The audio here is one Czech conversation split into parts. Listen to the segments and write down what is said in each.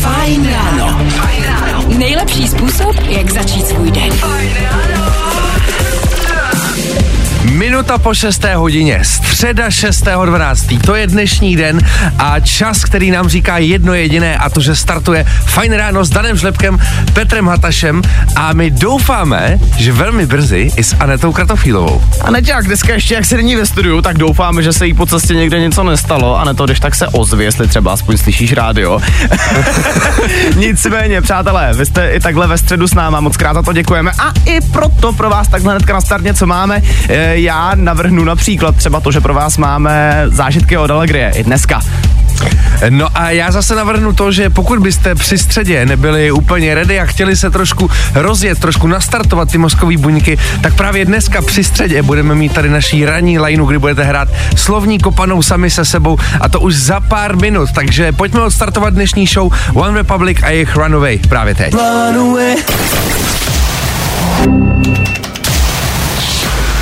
Fajn ráno. Nejlepší způsob, jak začít svůj den. Minuta po 6. hodině, středa 6.12. To je dnešní den a čas, který nám říká jedno jediné a to, že startuje Fajn ráno s Danem Žlepkem, Petrem Hatašem a my doufáme, že velmi brzy i s Anetou Kratochvílovou. A Neťák, dneska ještě jak se není ve studiu, tak doufáme, že se jí po cestě někde něco nestalo a ne to, když tak se ozvi, jestli třeba aspoň slyšíš rádio. Nicméně, přátelé, vy jste i takhle ve středu s náma, moc krát za to děkujeme a i proto pro vás takhle hnedka na start něco máme. E, Já navrhnu například třeba to, že pro vás máme zážitky od Allegrie i dneska. No a já zase navrhnu to, že pokud byste při středě nebyli úplně ready a chtěli se trošku rozjet, trošku nastartovat ty mozkové buňky, tak právě dneska při středě budeme mít tady naší ranní lineu, kdy budete hrát slovní kopanou sami se sebou a to už za pár minut, takže pojďme odstartovat dnešní show One Republic a jejich Runaway právě teď.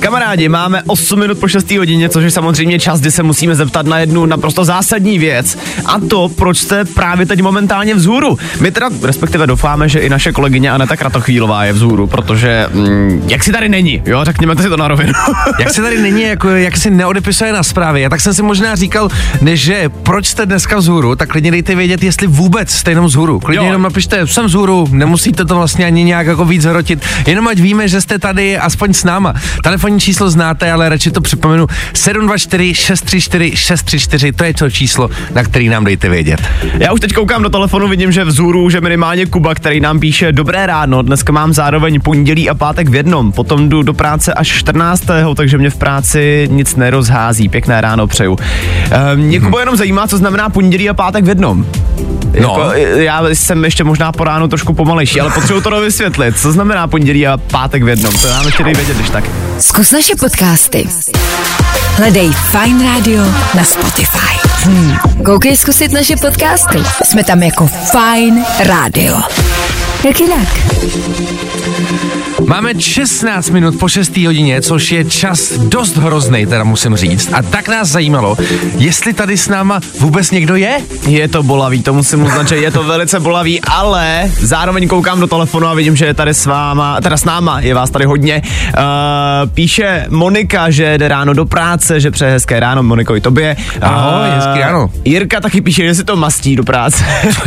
Kamarádi, máme 8 minut po 6. hodině, což je samozřejmě čas, kdy se musíme zeptat na jednu naprosto zásadní věc. A to, proč jste právě teď momentálně vzhůru. My teda respektive doufáme, že i naše kolegyně Aneta Kratochvílová je vzhůru, protože mm, jak si tady není, jo, řekněme to si to na rovinu. Jak se tady není, jako, jak si neodepisuje na zprávě, tak jsem si možná říkal, že proč jste dneska vzhůru, tak klidně dejte vědět, jestli vůbec jste jenom vzhůru. Klidně Jo. jenom napište, jsem vzhůru, nemusíte to vlastně ani nějak jako víc hrotit, jenom ať víme, že jste tady aspoň s náma. Telefonní číslo znáte, ale radši to připomenu. 724 634 634, to je to číslo, na který nám dejte vědět. Já už teď koukám do telefonu, vidím, že vzhůru, že minimálně Kuba, který nám píše Dobré ráno, dneska mám zároveň pondělí a pátek v jednom, potom jdu do práce až 14. takže mě v práci nic nerozhází. Pěkné ráno přeju. Ehm, mě Kubo jenom zajímá, co znamená pondělí a pátek v jednom. No. Jako, já jsem ještě možná po ránu trošku pomalejší, ale potřebuji to vysvětlit. Co znamená pondělí a pátek v jednom? To nám ještě dej vědět, když tak. Zkus naše podcasty. Hledej Fajn Radio na Spotify. Hmm. Koukej zkusit naše podcasty. Jsme tam jako Fajn Radio. Jak jinak? Máme 16 minut po 6. hodině, což je čas dost hrozný, teda musím říct. A tak nás zajímalo, jestli tady s náma vůbec někdo je? Je to bolavý, to musím uznat, že je to velice bolavý, ale zároveň koukám do telefonu a vidím, že je tady s váma, teda s náma, je vás tady hodně. Uh, píše Monika, že jde ráno do práce, že přeje hezké ráno, Moniko i tobě. Ahoj, hezký ráno. Jirka taky píše, že si to mastí do práce.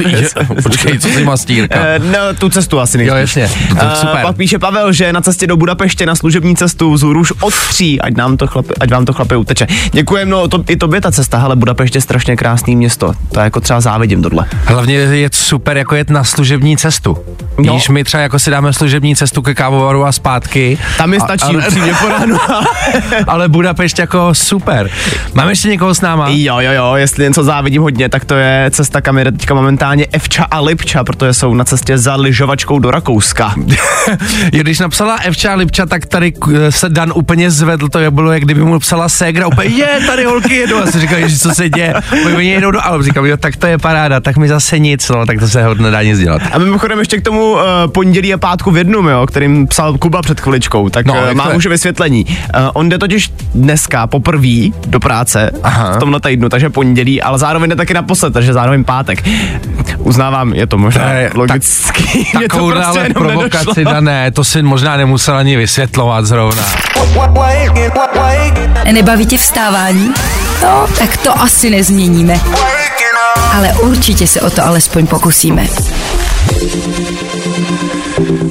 Počkej, co si mastí, Jirka? Eh, no, tu cestu asi nejspíš. Jo, jasně, to- to Eh, super. Pak píše Pavel, že na cestě do Budapeště na služební cestu z už od tří, ať, nám to chlapi, ať vám to chlape uteče. Děkujem, no to, i tobě ta cesta, ale Budapešť je strašně krásný město. To jako třeba závidím tohle. Hlavně je super jako jet na služební cestu. No. Víš, my třeba jako si dáme služební cestu ke kávovaru a zpátky. Tam A- stačí ale, po ránu. ale Budapešť jako super. Máme ještě někoho s náma? Jo, jo, jo, jestli něco závidím hodně, tak to je cesta, kam jede teďka momentálně Evča a Lipča, protože jsou na cestě za lyžovačkou do Rakouska. Jo, když napsala Evča Lipča, tak tady k- se Dan úplně zvedl, to je bylo, jak kdyby mu psala ségra, úplně je, tady holky jedou. A si říkal, ježiš, co se děje? Oni oni jedou do Alp, říkal, jo, tak to je paráda, tak mi zase nic, no, tak to se hodně nedá nic dělat. A mimochodem ještě k tomu uh, pondělí a pátku v jednom, jo, kterým psal Kuba před chviličkou, tak No, mám to je? už vysvětlení. Uh, on jde totiž dneska poprvé do práce Aha. v tomhle týdnu, takže pondělí, ale zároveň jde taky naposled, takže zároveň pátek. Uznávám, je to možná je- logický. Mně to Takovou prostě ale jenom provokaci, nedošlo. dané, to si možná nemusel ani vysvětlovat zrovna. Nebaví tě vstávání? No, tak to asi nezměníme. Ale určitě se o to alespoň pokusíme.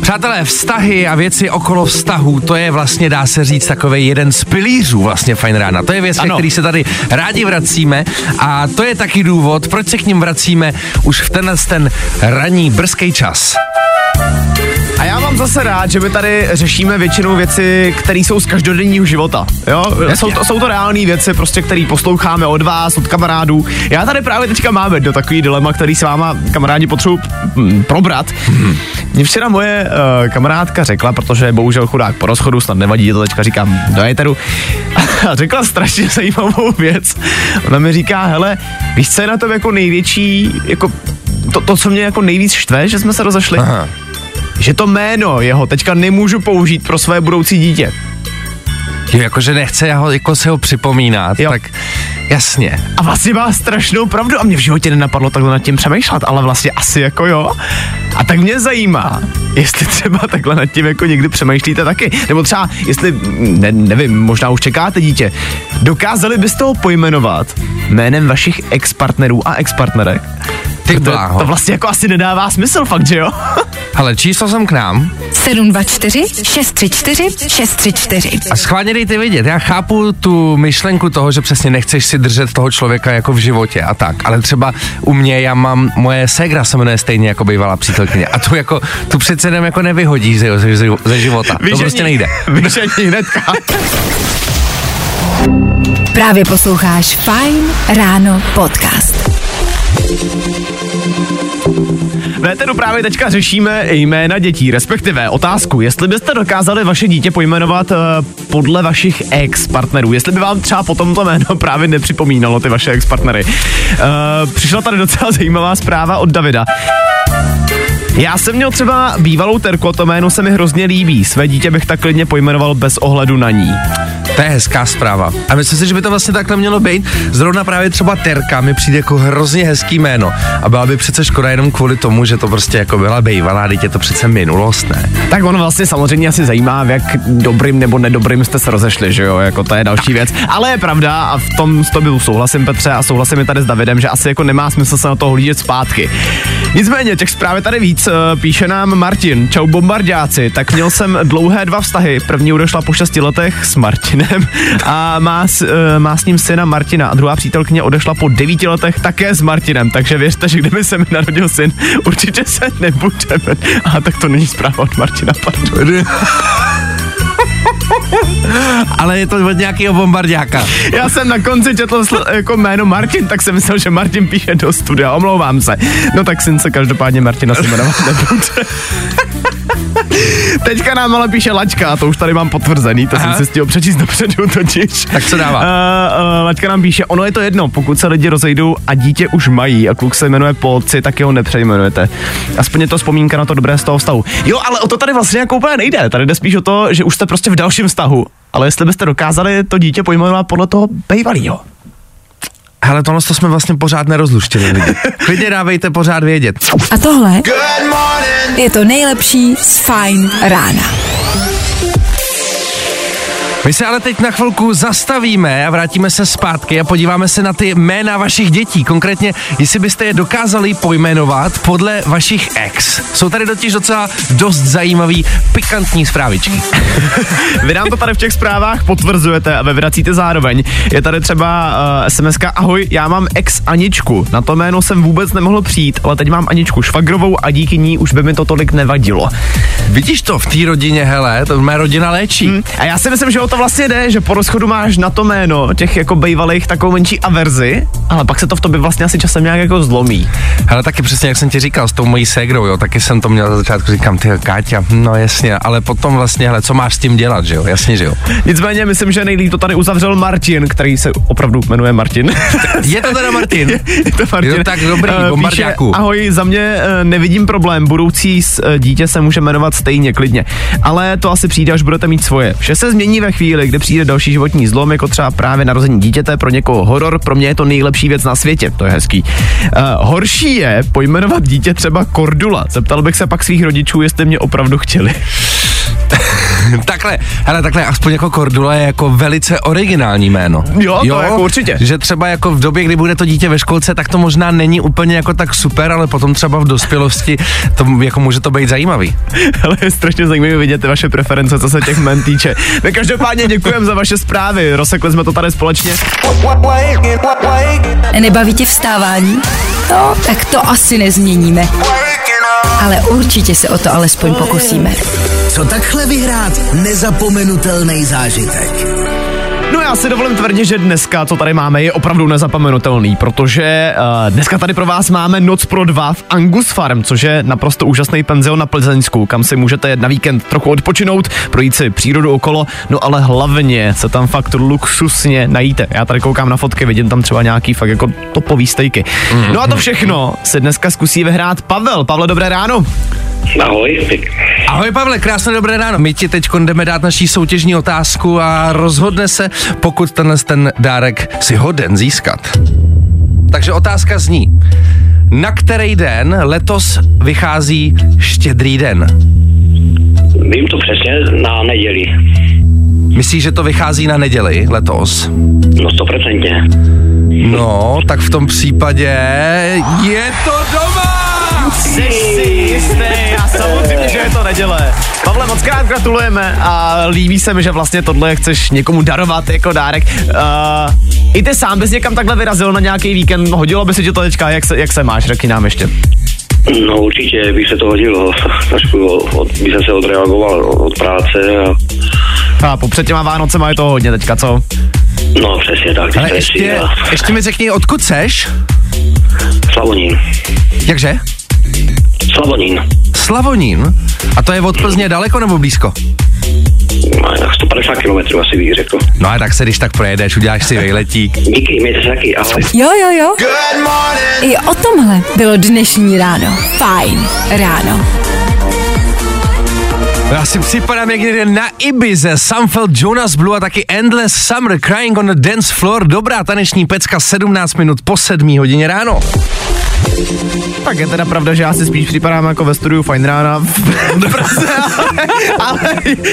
Přátelé, vztahy a věci okolo vztahů, to je vlastně, dá se říct, takový jeden z pilířů vlastně Fajn rána. To je věc, Ano. který se tady rádi vracíme a to je taky důvod, proč se k ním vracíme už v tenhle ten ranní brzký čas. A já mám zase rád, že my tady řešíme většinou věci, které jsou z každodenního života. Jo? Jsou, to, jsou to reální věci, prostě, které posloucháme od vás, od kamarádů. Já tady právě teďka mám jedno takový dilema, který s váma kamarádi potřebuji probrat. Mě včera moje uh, kamarádka řekla, protože je bohužel chudák po rozchodu, snad nevadí, to teďka říkám do éteru, a řekla strašně zajímavou věc. Ona mi říká, hele, víš, co je na tom jako největší, jako to, to, co mě jako nejvíc štve, že jsme se rozešli? Aha. Že to jméno jeho teďka nemůžu použít pro své budoucí dítě. Jo, jakože nechce ho, jako se ho připomínat, jo. tak jasně. A vlastně má strašnou pravdu a mě v životě nenapadlo takhle nad tím přemýšlet, ale vlastně asi jako jo. A tak mě zajímá, jestli třeba takhle nad tím jako někdy přemýšlíte taky. Nebo třeba, jestli, ne, nevím, možná už čekáte dítě, dokázali byste ho pojmenovat jménem vašich ex-partnerů a ex-partnerek? Ty to, to vlastně jako asi nedává smysl, fakt, že jo? Ale číslo jsem k nám. 724 634 634. A schválně dejte vidět, já chápu tu myšlenku toho, že přesně nechceš si držet toho člověka jako v životě a tak, ale třeba u mě já mám, moje ségra se jmenuje stejně jako bývalá přítelkyně a tu jako, tu přece jenom jako nevyhodíš ze, ze, ze života, Víš, to prostě nejde. Víš, hnedka. Právě posloucháš Fine Ráno podcast. V Éteru právě teďka řešíme jména dětí, respektive otázku, jestli byste dokázali vaše dítě pojmenovat uh, podle vašich ex-partnerů, jestli by vám třeba potom to jméno právě nepřipomínalo ty vaše ex-partnery. Uh, přišla tady docela zajímavá zpráva od Davida. Já jsem měl třeba bývalou Terko, to jméno se mi hrozně líbí. Své dítě bych tak klidně pojmenoval bez ohledu na ní. To je hezká zpráva. A myslím si, že by to vlastně takhle mělo být. Zrovna právě třeba Terka mi přijde jako hrozně hezký jméno. A byla by přece škoda jenom kvůli tomu, že to prostě jako byla bývalá, teď je to přece minulost, ne? Tak ono vlastně samozřejmě asi zajímá, v jak dobrým nebo nedobrým jste se rozešli, že jo? Jako to je další věc. Ale je pravda a v tom s tobou souhlasím, Petře, a souhlasím i tady s Davidem, že asi jako nemá smysl se na to hlížet zpátky. Nicméně, těch zpráv je tady víc. Eh, píše nám Martin. Čau bombardáci. Tak měl jsem dlouhé dva vztahy. První odešla po šesti letech s Martinem a má, eh, má s ním syna Martina a druhá přítelkyně odešla po devíti letech také s Martinem. Takže věřte, že kdyby se mi narodil syn, určitě se nebudeme. A tak to není zpráva od Martina, pardon. Ale je to od nějakého bombardáka. Já jsem na konci četl jako jméno Martin, tak jsem myslel, že Martin píše do studia, omlouvám se. No tak syn se každopádně Martina se nebude. Teďka nám ale píše Lačka, to už tady mám potvrzený, to Aha. jsem si stihl přečíst dopředu totiž. Tak co dává? Uh, uh, Lačka nám píše, ono je to jedno, pokud se lidi rozejdou a dítě už mají a kluk se jmenuje Polci, tak jeho nepřejmenujete. Aspoň je to vzpomínka na to dobré z toho vztahu. Jo, ale o to tady vlastně jako úplně nejde. Tady jde spíš o to, že už jste prostě v dalším vztahu. Ale jestli byste dokázali to dítě pojmenovat podle toho bývalého. Ale tohle to jsme vlastně pořád nerozluštili lidi. Klidně dávejte pořád vědět. A tohle je to nejlepší z Fine rána. My se ale teď na chvilku zastavíme a vrátíme se zpátky a podíváme se na ty jména vašich dětí. Konkrétně, jestli byste je dokázali pojmenovat podle vašich ex. Jsou tady totiž docela dost zajímavý, pikantní zprávičky. Vy nám to tady v těch zprávách potvrzujete a vyvracíte zároveň. Je tady třeba uh, sms Ahoj, já mám ex Aničku. Na to jméno jsem vůbec nemohl přijít, ale teď mám Aničku švagrovou a díky ní už by mi to tolik nevadilo. Vidíš to v té rodině, hele, to mé rodina léčí. Hmm. A já si myslím, že o to vlastně jde, že po rozchodu máš na to jméno těch jako bývalých takovou menší averzi, ale pak se to v tobě vlastně asi časem nějak jako zlomí. Ale taky přesně, jak jsem ti říkal, s tou mojí ségrou, jo, taky jsem to měl za začátku, říkám, ty Káťa, no jasně, ale potom vlastně, hele, co máš s tím dělat, že jo, jasně, že jo. Nicméně myslím, že nejlíp to tady uzavřel Martin, který se opravdu jmenuje Martin. je to teda Martin? je, je to Martin. Je to tak dobrý, uh, bombardáku. Ahoj, za mě uh, nevidím problém, budoucí dítě se může jmenovat stejně, klidně. Ale to asi přijde, až budete mít svoje. Vše se změní ve chvíli, kde přijde další životní zlom, jako třeba právě narození dítěte, pro někoho horor, pro mě je to nejlepší věc na světě, to je hezký. Uh, horší je pojmenovat dítě třeba Kordula. Zeptal bych se pak svých rodičů, jestli mě opravdu chtěli. takhle, hele, takhle, aspoň jako Kordula je jako velice originální jméno. Jo, jo, to jako určitě. Že třeba jako v době, kdy bude to dítě ve školce, tak to možná není úplně jako tak super, ale potom třeba v dospělosti to jako může to být zajímavý. Ale je strašně zajímavé vidět vaše preference, co se těch men týče. My každopádně děkujeme za vaše zprávy, rozsekli jsme to tady společně. Nebaví tě vstávání? No, tak to asi nezměníme. Ale určitě se o to alespoň pokusíme. Co takhle vyhrát nezapomenutelný zážitek? Já si dovolím tvrdit, že dneska, co tady máme, je opravdu nezapomenutelný, protože uh, dneska tady pro vás máme Noc pro dva v Angus Farm, což je naprosto úžasný penzion na Plzeňsku, kam si můžete na víkend trochu odpočinout, projít si přírodu okolo, no ale hlavně se tam fakt luxusně najíte. Já tady koukám na fotky, vidím tam třeba nějaký fakt jako topový stejky. Mm-hmm. No a to všechno se dneska zkusí vyhrát Pavel. Pavle, dobré ráno. Ahoj. Ahoj Pavle, krásné dobré ráno. My ti teď jdeme dát naší soutěžní otázku a rozhodne se, pokud tenhle ten dárek si hoden získat. Takže otázka zní, na který den letos vychází štědrý den? Vím to přesně na neděli. Myslíš, že to vychází na neděli letos? No stoprocentně. No, tak v tom případě je to doma! Jsi si jistý, já samozřejmě, že je to neděle. Pavle, moc krát gratulujeme a líbí se mi, že vlastně tohle chceš někomu darovat jako dárek. Uh, I ty sám bys někam takhle vyrazil na nějaký víkend, hodilo by si ti to teďka, jak se, jak se máš, řekni nám ještě. No určitě by se to hodilo. Trošku od, by se odreagoval od práce a... A po před těma Vánocema je to hodně teďka, co? No přesně tak. Ale ještě, a... ještě mi řekni, odkud seš? Slavonín. Jakže? Slavonín. Slavonín? A to je od Plzně daleko nebo blízko? No, tak 150 km asi bych řekl. No a tak se když tak projedeš, uděláš si vejletík. Díky, mějte se taky, ahoj. Jo, jo, jo. I o tomhle bylo dnešní ráno. Fajn ráno. Já si připadám jak někde na Ibize, Samfeld, Jonas Blue a taky Endless Summer, Crying on the Dance Floor, dobrá taneční pecka, 17 minut po 7 hodině ráno. Tak je teda pravda, že já si spíš připadám jako ve studiu Fine Rána v Praze, ale, ale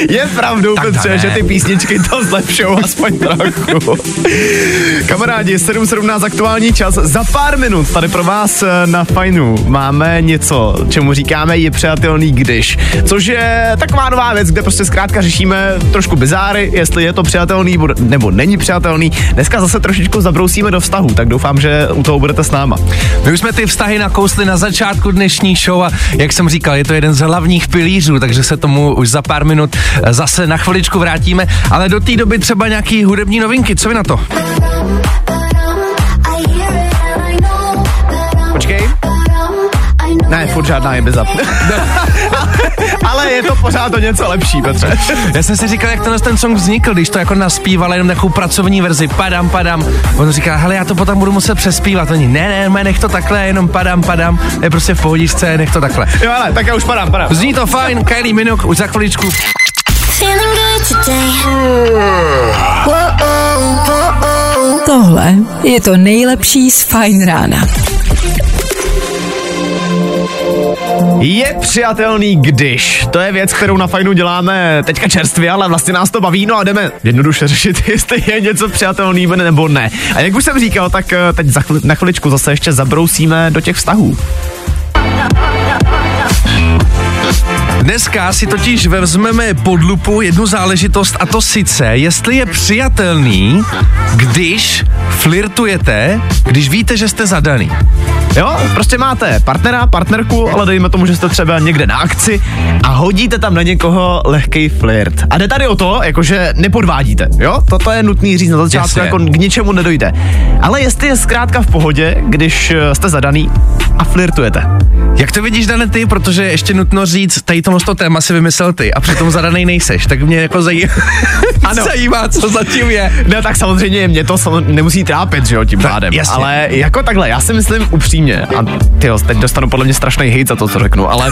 je pravdou, Tak Petře, že ty písničky to zlepšou aspoň trochu. Kamarádi, 7.17 aktuální čas. Za pár minut tady pro vás eh, na Fajnu máme něco, čemu říkáme je přijatelný když. Což je taková nová věc, kde prostě zkrátka řešíme trošku bizáry, jestli je to přijatelný nebo není přijatelný. Dneska zase trošičku zabrousíme do vztahu, tak doufám, že u toho budete s náma. My už jsme ty vztahy nakousli na začátku dnešní show a jak jsem říkal, je to jeden z hlavních pilířů, takže se tomu už za pár minut eh, zase na chviličku vrátíme, ale do té doby třeba nějaký hudební novinky, co vy na to? Počkej. Ne, furt žádná je biza. Ale je to pořád o něco lepší, Petře. Já jsem si říkal, jak tenhle ten song vznikl, když to jako naspíval jenom takovou pracovní verzi, padám, padám. On říká, hele, já to potom budu muset přespívat. Oni, ne, ne, ne, nech to takhle, jenom padám, padám. Je prostě v pohodičce, nech to takhle. Jo, ale tak já už padám, padám. Zní to fajn, Kylie Minogue, už za chviličku. Feeling good today. Tohle je to nejlepší z Fajn rána. Je přijatelný, když. To je věc, kterou na fajnu děláme teďka čerstvě, ale vlastně nás to baví, no a jdeme jednoduše řešit, jestli je něco přijatelný nebo ne. A jak už jsem říkal, tak eh, teď za chvili, na chviličku zase ještě zabrousíme do těch vztahů. Dneska si totiž vezmeme pod lupu jednu záležitost a to sice, jestli je přijatelný, když flirtujete, když víte, že jste zadaný. Jo, prostě máte partnera, partnerku, ale dejme tomu, že jste třeba někde na akci a hodíte tam na někoho lehký flirt. A jde tady o to, jakože nepodvádíte, jo? Toto je nutný říct na začátku, Jasně. jako k ničemu nedojde. Ale jestli je zkrátka v pohodě, když eh, jste zadaný a flirtujete. Jak to vidíš, Dane, ty? Protože ještě nutno říct, tady tohle to téma si vymyslel ty a přitom zadaný nejseš, tak mě jako zajímá, Ano. zajímá co zatím je. Ne, tak samozřejmě mě to nemusí trápit, že jo, tím pádem. jasně. Ale jako takhle, já si myslím upřímně, a ty teď dostanu podle mě strašný hejt za to, co řeknu, ale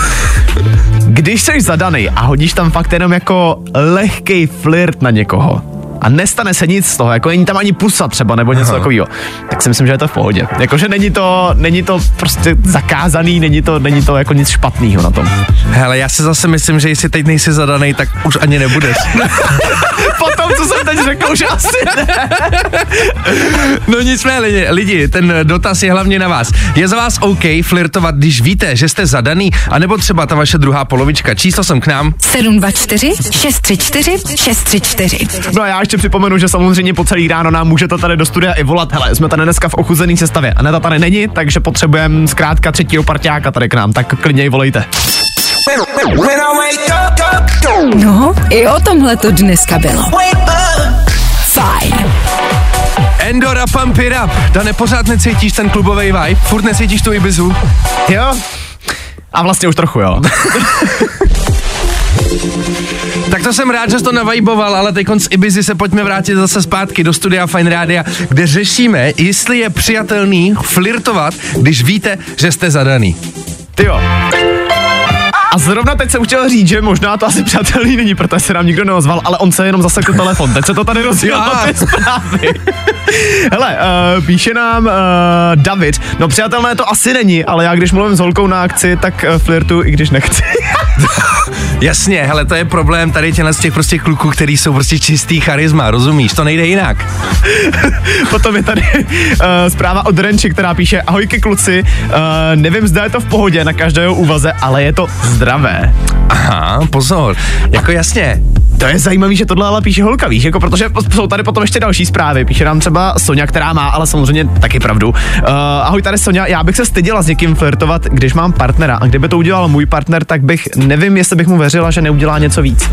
když jsi zadaný a hodíš tam fakt jenom jako lehký flirt na někoho, a nestane se nic z toho, jako není tam ani pusa třeba nebo něco takového, tak si myslím, že je to v pohodě. Jakože není to, není to prostě zakázaný, není to, není to jako nic špatného na tom. Hele, já si zase myslím, že jestli teď nejsi zadaný, tak už ani nebudeš. Po tom, co jsem teď řekl, už asi ne. No nicméně, lidi, lidi, ten dotaz je hlavně na vás. Je za vás OK flirtovat, když víte, že jste zadaný, anebo třeba ta vaše druhá polovička? Číslo jsem k nám. 724 634 634. No a já ještě připomenu, že samozřejmě po celý ráno nám můžete tady do studia i volat. Hele, jsme tady dneska v ochuzený sestavě. Aneta tady není, takže potřebujeme zkrátka třetího parťáka tady k nám, tak klidně volejte. No, i o tomhle to dneska bylo. Fajn. Endora Pump It Up. Dane, pořád necítíš ten klubový vibe? Furt necítíš tu Ibizu? Jo? A vlastně už trochu, jo. Jsem rád, že jsi to navajboval, ale teď z Ibizy se pojďme vrátit zase zpátky do studia Fine Rádia, kde řešíme, jestli je přijatelný flirtovat, když víte, že jste zadaný. Ty jo. A zrovna teď jsem chtěl říct, že možná to asi přátelný není, protože se nám nikdo neozval, ale on se jenom zasekl telefon. Teď se to tady rozjelo, ty zprávy. Hele, uh, píše nám uh, David, no přátelné to asi není, ale já když mluvím s holkou na akci, tak uh, flirtu, i když nechci. Jasně, hele, to je problém tady těchhle z těch prostě kluků, který jsou prostě čistý charisma, rozumíš? To nejde jinak. Potom je tady uh, zpráva od Renči, která píše Ahojky kluci, uh, nevím, zda je to v pohodě na každého úvaze, ale je to zdravé. Aha, pozor, jako jasně. To je zajímavý, že tohle ale píše holka, víš, jako protože jsou tady potom ještě další zprávy. Píše nám třeba Sonja, která má, ale samozřejmě taky pravdu. Uh, ahoj, tady Sonja, já bych se styděla s někým flirtovat, když mám partnera. A kdyby to udělal můj partner, tak bych, nevím, jestli bych mu věřila, že neudělá něco víc.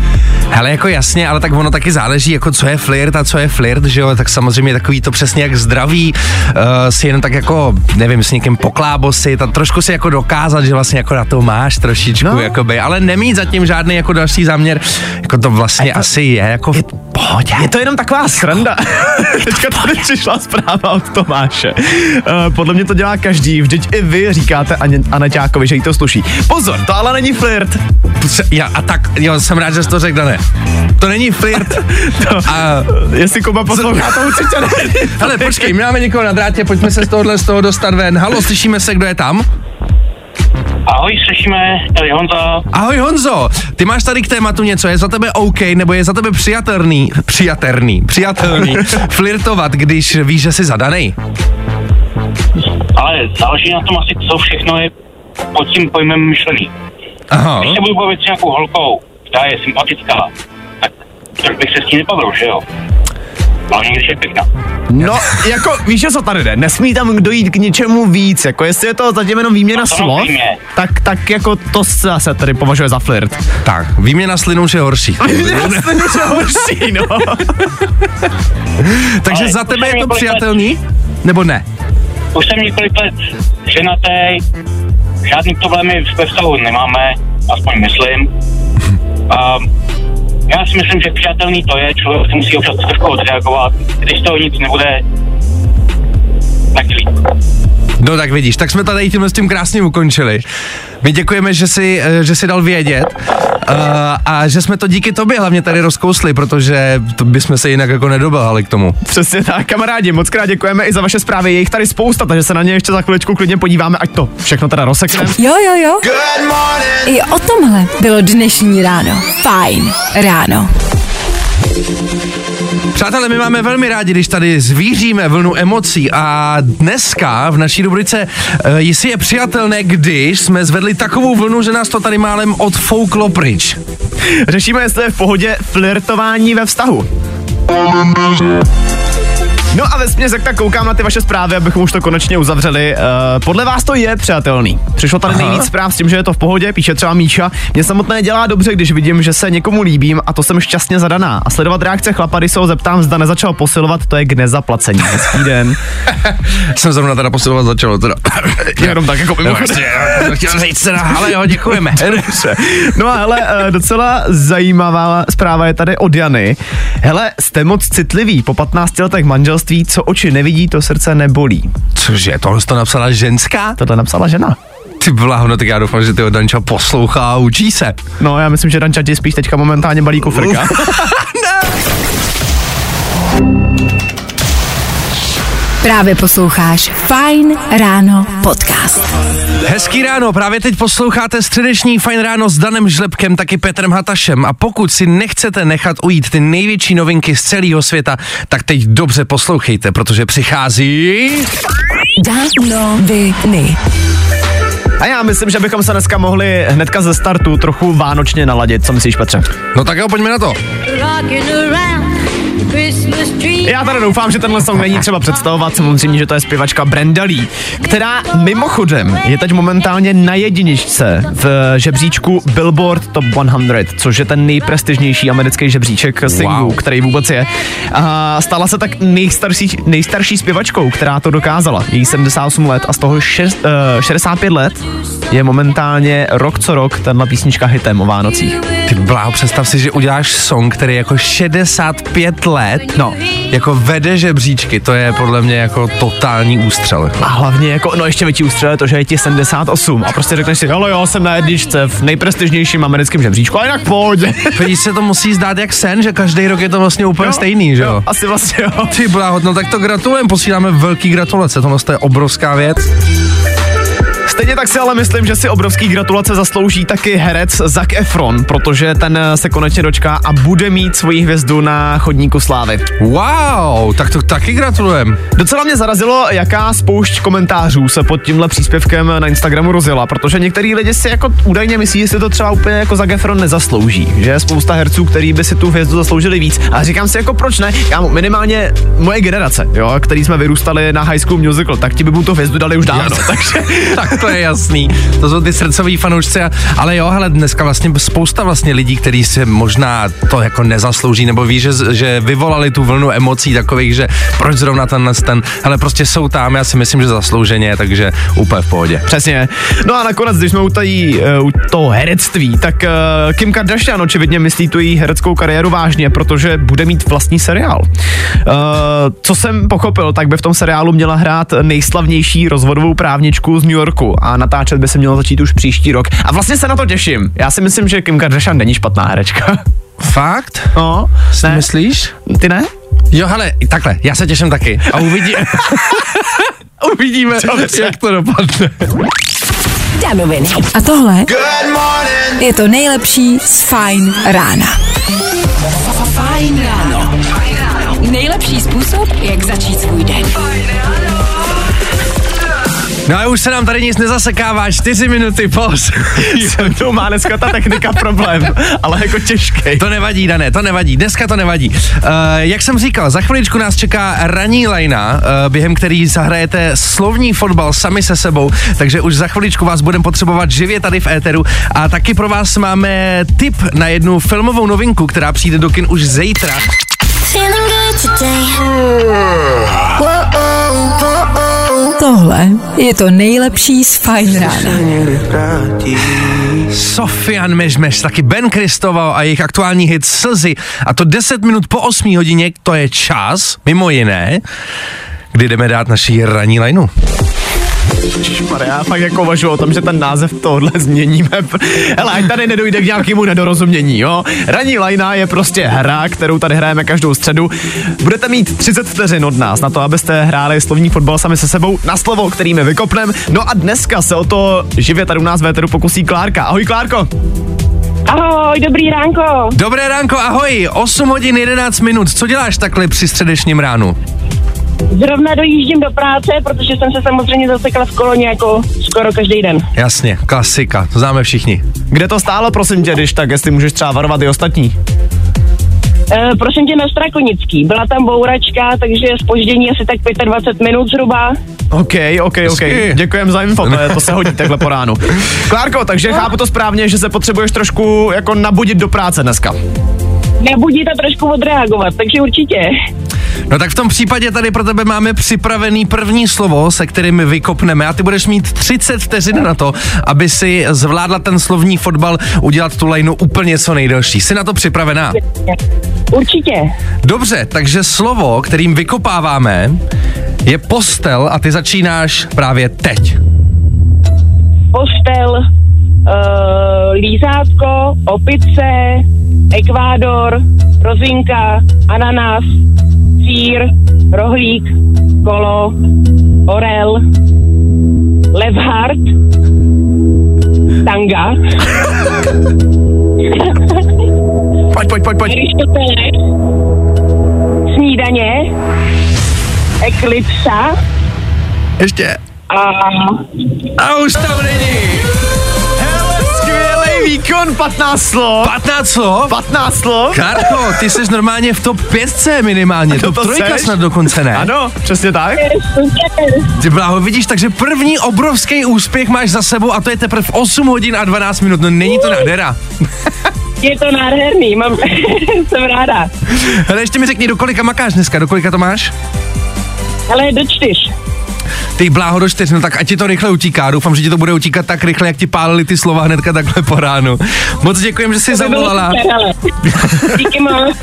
Hele, jako jasně, ale tak ono taky záleží, jako co je flirt a co je flirt, že jo, tak samozřejmě takový to přesně jak zdraví, uh, si jen tak jako, nevím, s někým poklábosit a trošku si jako dokázat, že vlastně jako na to máš trošičku, No. jakoby, ale nemít zatím žádný jako další záměr, jako to vlastně to- asi je jako v pohodě. Je to jenom taková sranda. Teďka tady přišla zpráva od Tomáše. Uh, podle mě to dělá každý, vždyť i vy říkáte Aně- Aneťákovi, že jí to sluší. Pozor, to ale není flirt. Já, a tak, jo, jsem rád, že jsi to řekl, Dané. To není flirt. a, Jestli Kuba poslouchá, to určitě ne. hele, počkej, my máme někoho na drátě, pojďme se z tohohle z toho dostat ven. Halo, slyšíme se, kdo je tam? Ahoj, slyšíme, tady Honza. Ahoj Honzo, ty máš tady k tématu něco, je za tebe OK, nebo je za tebe přijatelný, přijatelný, přijatelný flirtovat, když víš, že jsi zadaný? Ale záleží na tom asi, co všechno je pod tím pojmem myšlený. Aha, Když se budu bavit s nějakou holkou, která je sympatická, tak, tak bych se s ní nebavil, že jo? Hlavně, když je pěkná. No, jako, víš, co tady jde? Nesmí tam dojít k něčemu víc, jako jestli je to zatím jenom výměna No slov, tak, tak jako to se zase tady považuje za flirt. tak, výměna slinu už je horší. Jasně, že horší, no. Takže Ale za tebe je to přijatelný? Nebo ne? Už jsem několik let ženatý, žádný problémy ve vztahu nemáme, aspoň myslím. A já si myslím, že přijatelný to je, člověk musí občas trošku odreagovat, když toho nic nebude, tak líp. No tak vidíš, tak jsme tady tímhle s tím krásně ukončili. My děkujeme, že si, eh, že si dal vědět uh, a že jsme to díky tobě hlavně tady rozkousli, protože to bychom se jinak jako nedobehali k tomu. Přesně tak, kamarádi, moc krát děkujeme i za vaše zprávy, je jich tady spousta, takže se na ně ještě za chviličku klidně podíváme, ať to všechno teda rozsekneme. Jo, jo, jo. I o tomhle bylo dnešní ráno. Fajn ráno. Přátelé, my máme velmi rádi, když tady zvíříme vlnu emocí a dneska v naší rubrice uh, jestli je přijatelné, když jsme zvedli takovou vlnu, že nás to tady málem odfouklo pryč. Řešíme, jestli je v pohodě flirtování ve vztahu. No a ve jak tak koukám na ty vaše zprávy, abychom už to konečně uzavřeli. Uh, podle vás to je přijatelný. Přišlo tady Aha. nejvíc zpráv s tím, že je to v pohodě, píše třeba Míša. Mě samotné dělá dobře, když vidím, že se někomu líbím a to jsem šťastně zadaná. A sledovat reakce chlapa, když se ho zeptám, zda nezačal posilovat, to je k nezaplacení. Hezký den. Jsem zrovna teda posilovat začalo teda. Jenom tak jako jsem chtěl říct teda, ale jo, děkujeme. No a hele, eh, docela zajímavá zpráva je tady od Jany. Hele, jste moc citlivý. Po 15 letech manželství, co oči nevidí, to srdce nebolí. Cože, tohle to napsala ženská? Tohle napsala žena. Ty bláho, no tak já doufám, že ty Danča poslouchá a učí se. No, já myslím, že Danča ti spíš teďka momentálně balí kufrka. Právě posloucháš Fajn ráno podcast. Hezký ráno, právě teď posloucháte středeční Fajn ráno s Danem Žlepkem, taky Petrem Hatašem a pokud si nechcete nechat ujít ty největší novinky z celého světa, tak teď dobře poslouchejte, protože přichází... Danoviny. A já myslím, že bychom se dneska mohli hnedka ze startu trochu vánočně naladit. Co myslíš, Petře? No tak jo, pojďme na to. Rocking around. Já tady doufám, že tenhle song není třeba představovat, samozřejmě, že to je zpěvačka Brenda Lee, která mimochodem je teď momentálně na jediničce v žebříčku Billboard Top 100, což je ten nejprestižnější americký žebříček singlů, Wow. který vůbec je. A stala se tak nejstarší, nejstarší zpěvačkou, která to dokázala. Její 78 let a z toho šest, uh, 65 let je momentálně rok co rok tenhle písnička hitem o Vánocích. Ty bláho, představ si, že uděláš song, který jako 65 let. No, jako vede žebříčky, to je podle mě jako totální ústřel. A hlavně jako, no ještě větší ústřel je to, že je ti 78 a prostě řekneš si, ale jo, jsem na jedničce v nejprestižnějším americkém žebříčku, a jinak pohodě. Když se to musí zdát jak sen, že každý rok je to vlastně úplně Jo, stejný, že jo? jo, asi vlastně jo. Ty bláho, no tak to gratulujeme, posíláme velký gratulace, tohle je obrovská věc. Stejně tak si ale myslím, že si obrovský gratulace zaslouží taky herec Zac Efron, protože ten se konečně dočká a bude mít svoji hvězdu na chodníku slávy. Wow, tak to taky gratulujeme. Docela mě zarazilo, jaká spoušť komentářů se pod tímhle příspěvkem na Instagramu rozjela, protože některý lidi si jako údajně myslí, že si to třeba úplně jako Zac Efron nezaslouží, že je spousta herců, který by si tu hvězdu zasloužili víc. A říkám si jako proč ne? Já minimálně moje generace, jo, který jsme vyrůstali na High School Musical, tak ti by mu tu hvězdu dali už dávno. Takže tak to je jasný. To jsou ty srdcoví fanoušci. a- Ale jo, hele, dneska vlastně spousta vlastně lidí, kteří se možná to jako nezaslouží, nebo ví, že, že vyvolali tu vlnu emocí takových, že proč zrovna tenhle ten, ale prostě jsou tam, já si myslím, že zaslouženě, takže úplně v pohodě. Přesně. No a nakonec, když jsme u, tají, uh, u toho herectví, tak uh, Kim Kardashian očividně myslí tu její hereckou kariéru vážně, protože bude mít vlastní seriál. Uh, co jsem pochopil, tak by v tom seriálu měla hrát nejslavnější rozvodovou právničku z New Yorku a natáčet by se mělo začít už příští rok. A vlastně se na to těším. Já si myslím, že Kim Kardashian není špatná herečka. Fakt? No, Si ne? myslíš? Ty ne? Jo, hele, takhle, já se těším taky. A uvidí... uvidíme, Dobře. jak to dopadne. Danoviny. A tohle je to nejlepší z Fine rána. Fajn ráno. Nejlepší způsob, jak začít svůj den. No a už se nám tady nic nezasekává, čtyři minuty po osm. Se mnou má dneska ta technika problém, ale jako těžký. To nevadí, Dané, to nevadí, dneska to nevadí. Uh, jak jsem říkal, za chviličku nás čeká ranní lajna, uh, během který zahrajete slovní fotbal sami se sebou, takže už za chviličku vás budeme potřebovat živě tady v éteru a taky pro vás máme tip na jednu filmovou novinku, která přijde do kin už zítra. Feeling good today. Tohle je to nejlepší z Fine rána. Sofian Mežmeš, taky Ben Kristoval a jejich aktuální hit Slzy. A to 10 minut po 8 hodině, to je čas, mimo jiné, kdy jdeme dát naší ranní lajnu. Já fakt jako uvažuji o tom, že ten název tohle změníme. Hele, ať tady nedojde k nějakému nedorozumění, jo. Ranní lajna je prostě hra, kterou tady hrajeme každou středu. Budete mít 30 vteřin od nás na to, abyste hráli slovní fotbal sami se sebou na slovo, který my vykopnem. No a dneska se o to živě tady u nás v éteru pokusí Klárka. Ahoj Klárko. Ahoj, dobrý ránko. Dobré ránko, ahoj, 8 hodin 11 minut, co děláš takhle při středečním ránu? Zrovna dojíždím do práce, protože jsem se samozřejmě zasekla v koloně jako skoro každý den. Jasně, klasika, to známe všichni. Kde to stálo, prosím tě, když tak, jestli můžeš třeba varovat i ostatní. E, prosím tě na Strakonický. Byla tam bouračka, takže spoždění asi tak 25 minut zhruba. OK, OK, OK. Děkujem za info, to, je- to se hodí takhle po ránu. Klárko, takže chápu to správně, že se potřebuješ trošku jako nabudit do práce dneska. Nebudí to trošku odreagovat, takže určitě. No tak v tom případě tady pro tebe máme připravený první slovo, se kterým vykopneme a ty budeš mít 30 vteřin na to, aby si zvládla ten slovní fotbal udělat tu lajnu úplně co nejdelší. Jsi na to připravená? Určitě. Dobře, takže slovo, kterým vykopáváme, je postel a ty začínáš právě teď. Postel, uh, lízátko, opice, ekvádor, rozinka, ananas, sír, rohlík, kolo, orel, levhart, tanga, Pojď, pojď, pojď, pojď. Snídaně, eklipsa Ještě. a A už tam není. Výkon, 15 slov. 15 slov? 15 slov. Karko, ty jsi normálně v top 5 minimálně, to top to trojka seš? snad dokonce, ne? Ano, přesně tak. Ty bláho, vidíš, takže první obrovský úspěch máš za sebou a to je teprve 8 hodin a 12 minut, no není to nádhera. Je to nádherný, mám, jsem ráda. Hele, ještě mi řekni, do kolika makáš dneska, do kolika to máš? Ale do čtyř. Ty bláho do čtyř, no tak ať ti to rychle utíká. Doufám, že ti to bude utíkat tak rychle, jak ti pálili ty slova hnedka takhle po ránu. Moc děkujem, že jsi To zavolala. super. Díky moc.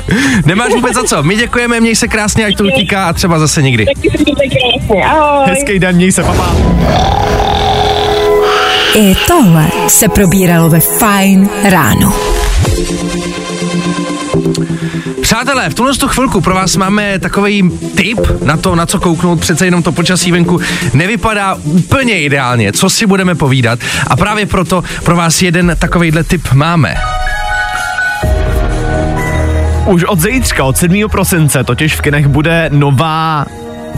Nemáš vůbec za co. My děkujeme, měj se krásně, ať to utíká a třeba zase někdy. Taky se mějte krásně. Ahoj. Hezký den, měj se, papa. I tohle se probíralo ve Fine ráno. Přátelé, v tuhle tu chvilku pro vás máme takový tip na to, na co kouknout. Přece jenom to počasí venku nevypadá úplně ideálně. Co si budeme povídat? A právě proto pro vás jeden takovýhle tip máme. Už od zítřka, od 7. prosince, totiž v kinech bude nová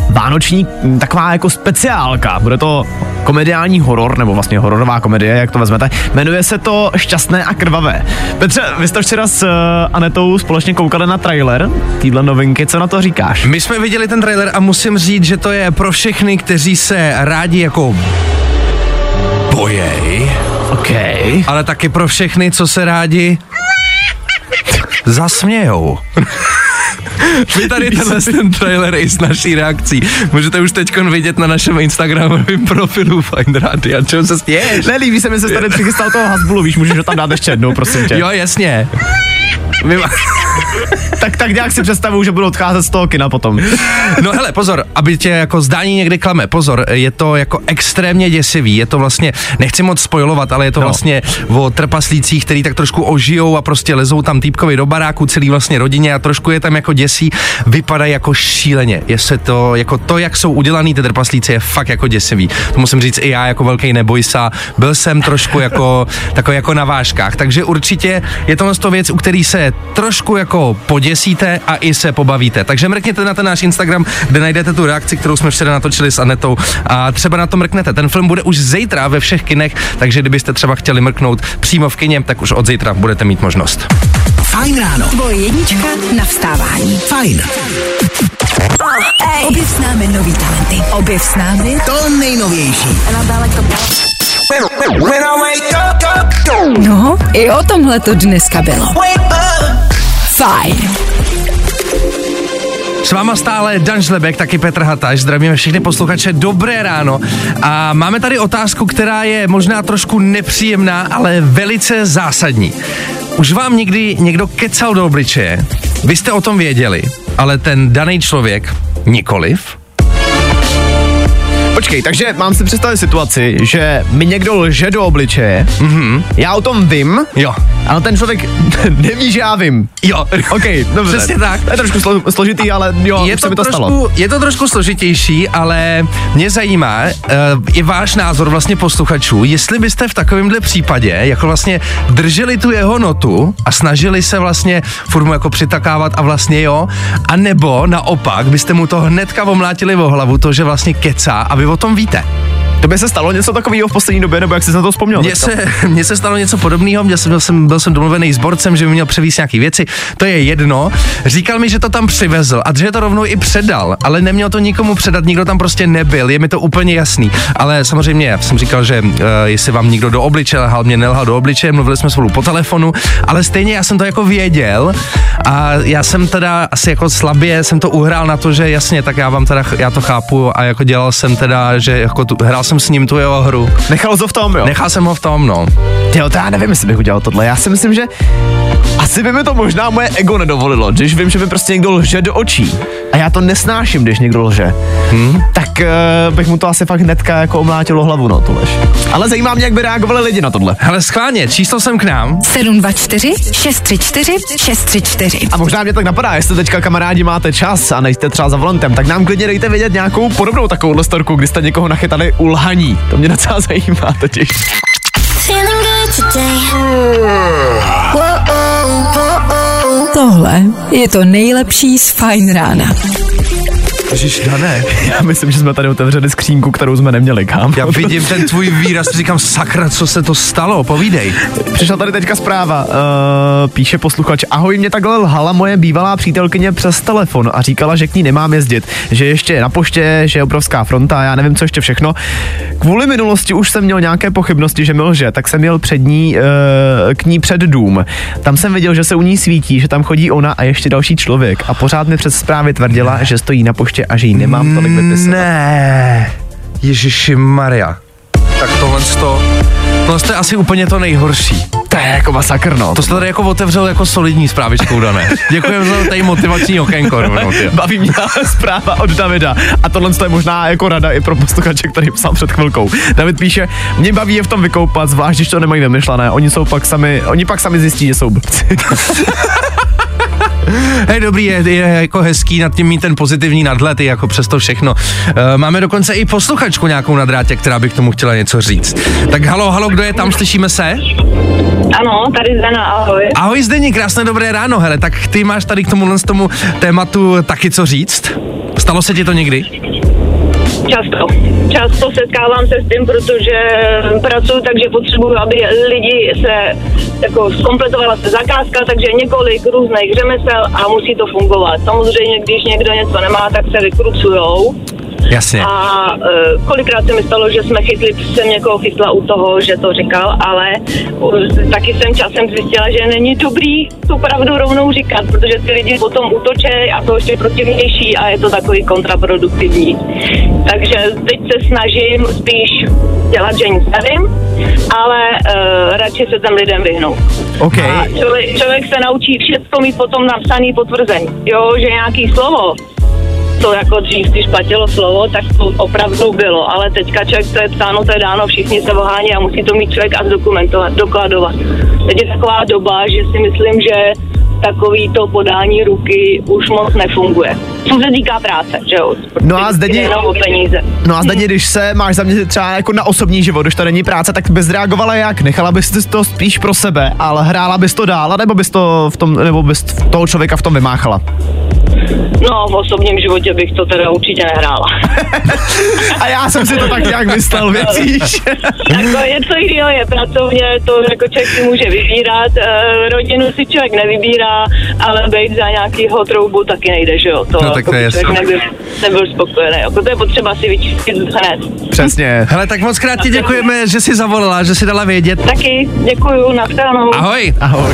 vánoční taková jako speciálka. Bude to komediální horor, nebo vlastně hororová komedie, jak to vezmete. Jmenuje se to Šťastné a krvavé. Petře, vy jste včera s uh, Anetou společně koukali na trailer týhle novinky, co na to říkáš? My jsme viděli ten trailer a musím říct, že to je pro všechny, kteří se rádi jako bojej, OK. ale taky pro všechny, co se rádi zasmějou. Vy tady tenhle ten trailer i s naší reakcí můžete už teď vidět na našem Instagramovém profilu Find Radio. Čemu se stěješ? Nelíbí se mi, že jsi tady přichystal toho Hasbulu, víš, můžeš ho tam dát ještě jednou, prosím tě. Jo, jasně. Má... Tak, tak nějak si představuju, že budu odcházet z toho kina potom. No hele, pozor, aby tě jako zdání někdy klame, pozor, je to jako extrémně děsivý, je to vlastně, nechci moc spojovat, ale je to No. vlastně o trpaslících, který tak trošku ožijou a prostě lezou tam týpkovi do baráku, celý vlastně rodině a trošku je tam jako děsí, vypadají jako šíleně. Jestli to, jako to, jak jsou udělaný ty trpaslíci, je fakt jako děsivý. To musím říct i já jako velký nebojsa, byl jsem trošku jako takový jako na vážkách, takže určitě je to věc, u který se trošku jako poděsíte a i se pobavíte. Takže mrkněte na ten náš Instagram, kde najdete tu reakci, kterou jsme včera natočili s Anetou a třeba na to mrknete. Ten film bude už zítra ve všech kinech, takže kdybyste třeba chtěli mrknout přímo v kině, tak už od zítra budete mít možnost. Fajn ráno. Tvoje jednička na vstávání. Fajn. Objev s námi nový talenty. Objev s námi To nejnovější. No, i o tomhle to dneska bylo. Fajn. S váma stále Dan Žlebek, taky Petr Hataš, zdravíme všechny posluchače, dobré ráno. A máme tady otázku, která je možná trošku nepříjemná, ale velice zásadní. Už vám někdy někdo kecal do obličeje? Vy jste o tom věděli, ale ten daný člověk nikoliv? Počkej, takže mám si představit situaci, že mi někdo lže do obličeje, mm-hmm. já o tom vím, Jo. ale ten člověk neví, že já vím. Jo. OK, dobře. Přesně tak. To je trošku slo- složitý, ale jo, je to, mi to trošku, stalo. je to trošku složitější, ale mě zajímá uh, i váš názor vlastně posluchačů, jestli byste v takovémhle případě jako vlastně drželi tu jeho notu a snažili se vlastně furt jako přitakávat a vlastně jo, a nebo naopak byste mu to hnedka omlátili o hlavu, to, že vlastně kecá a vy o tom víte. To by se stalo něco takového v poslední době, nebo jak jsi na to vzpomněl? Mně se, mně se stalo něco podobného, byl jsem, byl, jsem, byl jsem domluvený s borcem, že by měl převíst nějaké věci, to je jedno. Říkal mi, že to tam přivezl a že to rovnou i předal, ale neměl to nikomu předat, nikdo tam prostě nebyl, je mi to úplně jasný. Ale samozřejmě, já jsem říkal, že uh, jestli vám někdo do obličeje lhal, mě nelhal do obličeje, mluvili jsme spolu po telefonu, ale stejně já jsem to jako věděl a já jsem teda asi jako slabě jsem to uhrál na to, že jasně, tak já vám teda, já to chápu a jako dělal jsem teda, že jako tu, hrál jsem s ním tu jeho hru. Nechal jsi ho v tom, jo? Nechal jsem ho v tom, no. Jo, to já nevím, jestli bych udělal tohle. Já si myslím, že asi by mi to možná moje ego nedovolilo, když vím, že mi prostě někdo lže do očí. A já to nesnáším, když někdo lže. Hmm? Tak uh, bych mu to asi fakt hnedka jako omlátilo hlavu, no, tu lež. Ale zajímá mě, jak by reagovali lidi na tohle. Hele, schválně, číslo jsem k nám. 724 634 634. A možná mě tak napadá, jestli teďka kamarádi máte čas a nejste třeba za volantem, tak nám klidně dejte vědět nějakou podobnou takovou storku, kdy jste někoho nachytali u lhaní. To mě docela zajímá totiž. Tohle je to nejlepší z Fajn rána. Ježiš, Dané. Já myslím, že jsme tady otevřeli skřínku, kterou jsme neměli, kam. Já vidím ten tvůj výraz, říkám, sakra, co se to stalo, povídej. Přišla tady teďka zpráva, uh, píše posluchač. Ahoj, mě takhle lhala moje bývalá přítelkyně přes telefon a říkala, že k ní nemám jezdit, že ještě je na poště, že je obrovská fronta, já nevím, co ještě všechno. Kvůli minulosti už jsem měl nějaké pochybnosti, že mi lže, tak jsem jel před ní, uh, k ní před dům. Tam jsem viděl, že se u ní svítí, že tam chodí ona a ještě další člověk a pořád mi přes zprávy tvrdila, že stojí na poště a že jí nemám tolik vypisovat. Ne. Ježiši Maria. Tak tohle to, tohle to je asi úplně to nejhorší. To je jako masakr, no. To jste tady jako otevřel jako solidní zprávičkou, Dané. Děkujeme za tady motivační okénko. rovnou. Baví mě zpráva od Davida. A tohle je možná jako rada i pro posluchače, který psal před chvilkou. David píše, mě baví je v tom vykoupat, zvlášť když to nemají vymyšlené. Oni jsou pak sami, oni pak sami zjistí, že jsou blbci. Hej, dobrý, je, je jako hezký nad tím mít ten pozitivní nadhled, i jako přesto všechno. E, máme dokonce i posluchačku nějakou na drátě, která by k tomu chtěla něco říct. Tak halo, halo, kdo je tam, slyšíme se? Ano, tady Zdena, ahoj. Ahoj Zdení, krásné dobré ráno, hele, tak ty máš tady k tomuhle z tomu tématu taky co říct? Stalo se ti to někdy? Často. Často setkávám se s tím, protože pracuji, takže potřebuju, aby lidi se jako zkompletovala se zakázka, takže několik různých řemesel a musí to fungovat. Samozřejmě, když někdo něco nemá, tak se vykrucujou. Jasně. A e, kolikrát se mi stalo, že jsme chytli, jsem někoho chytla u toho, že to říkal, ale taky jsem časem zjistila, že není dobrý tu pravdu rovnou říkat, protože ty lidi potom útočí a to ještě protivnější a je to takový kontraproduktivní. Takže teď se snažím spíš dělat, že nic nevím, ale e, radši se těm lidem vyhnout. OK. A člověk, člověk se naučí všechno mít potom napsaný potvrzení. Jo, že nějaký slovo, to jako dřív, když platilo slovo, tak to opravdu bylo, ale teďka člověk, to je psáno, to je dáno, všichni se ohání a musí to mít člověk a zdokumentovat, dokladovat. Teď je taková doba, že si myslím, že takový to podání ruky už moc nefunguje. Co se týká práce, že jo? No a zde o peníze. No a zde, když se máš zaměřit třeba jako na osobní život, když to není práce, tak bys reagovala jak? Nechala bys to spíš pro sebe, ale hrála bys to dál, nebo bys to v tom, nebo bys toho člověka v tom vymáchala? No, v osobním životě bych to teda určitě nehrála. A já jsem si to tak nějak myslel, věcíš? jako je co jiného, je pracovně, to jako člověk si může vybírat, e, rodinu si člověk nevybírá, ale být za nějakýho troubu taky nejde, že jo? To, No, tak to je člověk nebyl, nebyl spokojený, jako to je potřeba si vyčistit hned. Přesně. Hele, tak moc krát ti děkujeme, že jsi zavolala, že jsi dala vědět. Taky, děkuju, nashledanou. Ahoj. Ahoj.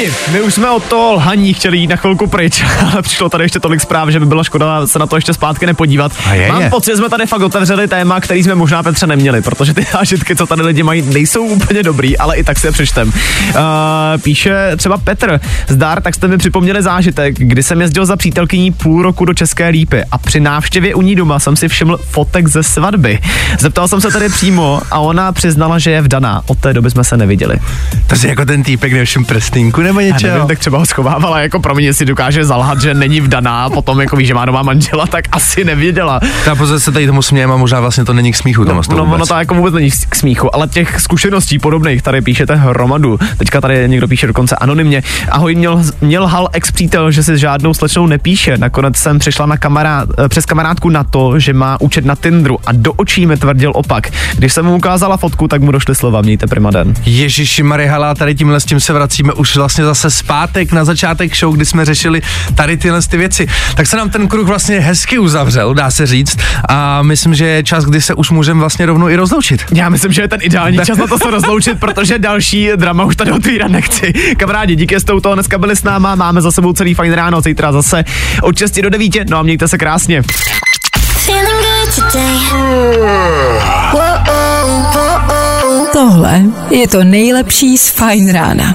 Lidi, my už jsme od toho lhaní chtěli jít na chvilku pryč, ale přišlo tady ještě tolik zpráv, že by byla škoda se na to ještě zpátky nepodívat. A je, Mám je. pocit, že jsme tady fakt otevřeli téma, který jsme možná Petře neměli, protože ty zážitky, co tady lidi mají, nejsou úplně dobrý, ale i tak si je přečtem. Uh, píše třeba Petr, zdar, tak jste mi připomněli zážitek, kdy jsem jezdil za přítelkyní půl roku do České Lípy a při návštěvě u ní doma jsem si všiml fotek ze svatby. Zeptal jsem se tady přímo a ona přiznala, že je vdaná. Od té doby jsme se neviděli. To jsi jako ten týpek nevšim prstínku nebo něčeho? nevím, tak třeba ho schovávala, jako pro mě, jestli dokáže zalhat, že není vdaná, potom jako ví, že má doma manžela, tak asi nevěděla. Ta pozice se tady tomu smějem a možná vlastně to není k smíchu. No, no ono to jako vůbec není k smíchu, ale těch zkušeností podobných tady píšete hromadu. Teďka tady někdo píše dokonce anonymně. Ahoj, měl, měl hal ex přítel, že si s žádnou slečnou nepíše. Nakonec jsem přišla na kamarád, eh, přes kamarádku na to, že má účet na Tinderu a do očí mi tvrdil opak. Když jsem mu ukázala fotku, tak mu došly slova, mějte prima den. Ježiši Marihala, tady tímhle s tím se vracíme už vlastně zase zpátek na začátek show, kdy jsme řešili tady tyhle ty věci. Tak se nám ten kruh vlastně hezky uzavřel, dá se říct. A myslím, že je čas, kdy se už můžeme vlastně rovnou i rozloučit. Já myslím, že je ten ideální čas na to se rozloučit, protože další drama už tady otvírat nechci. Kamarádi, díky, že jste u toho dneska byli s náma, máme za sebou celý fajn ráno, zítra zase od 6 do 9, no a mějte se krásně. Tohle je to nejlepší z Fine rána.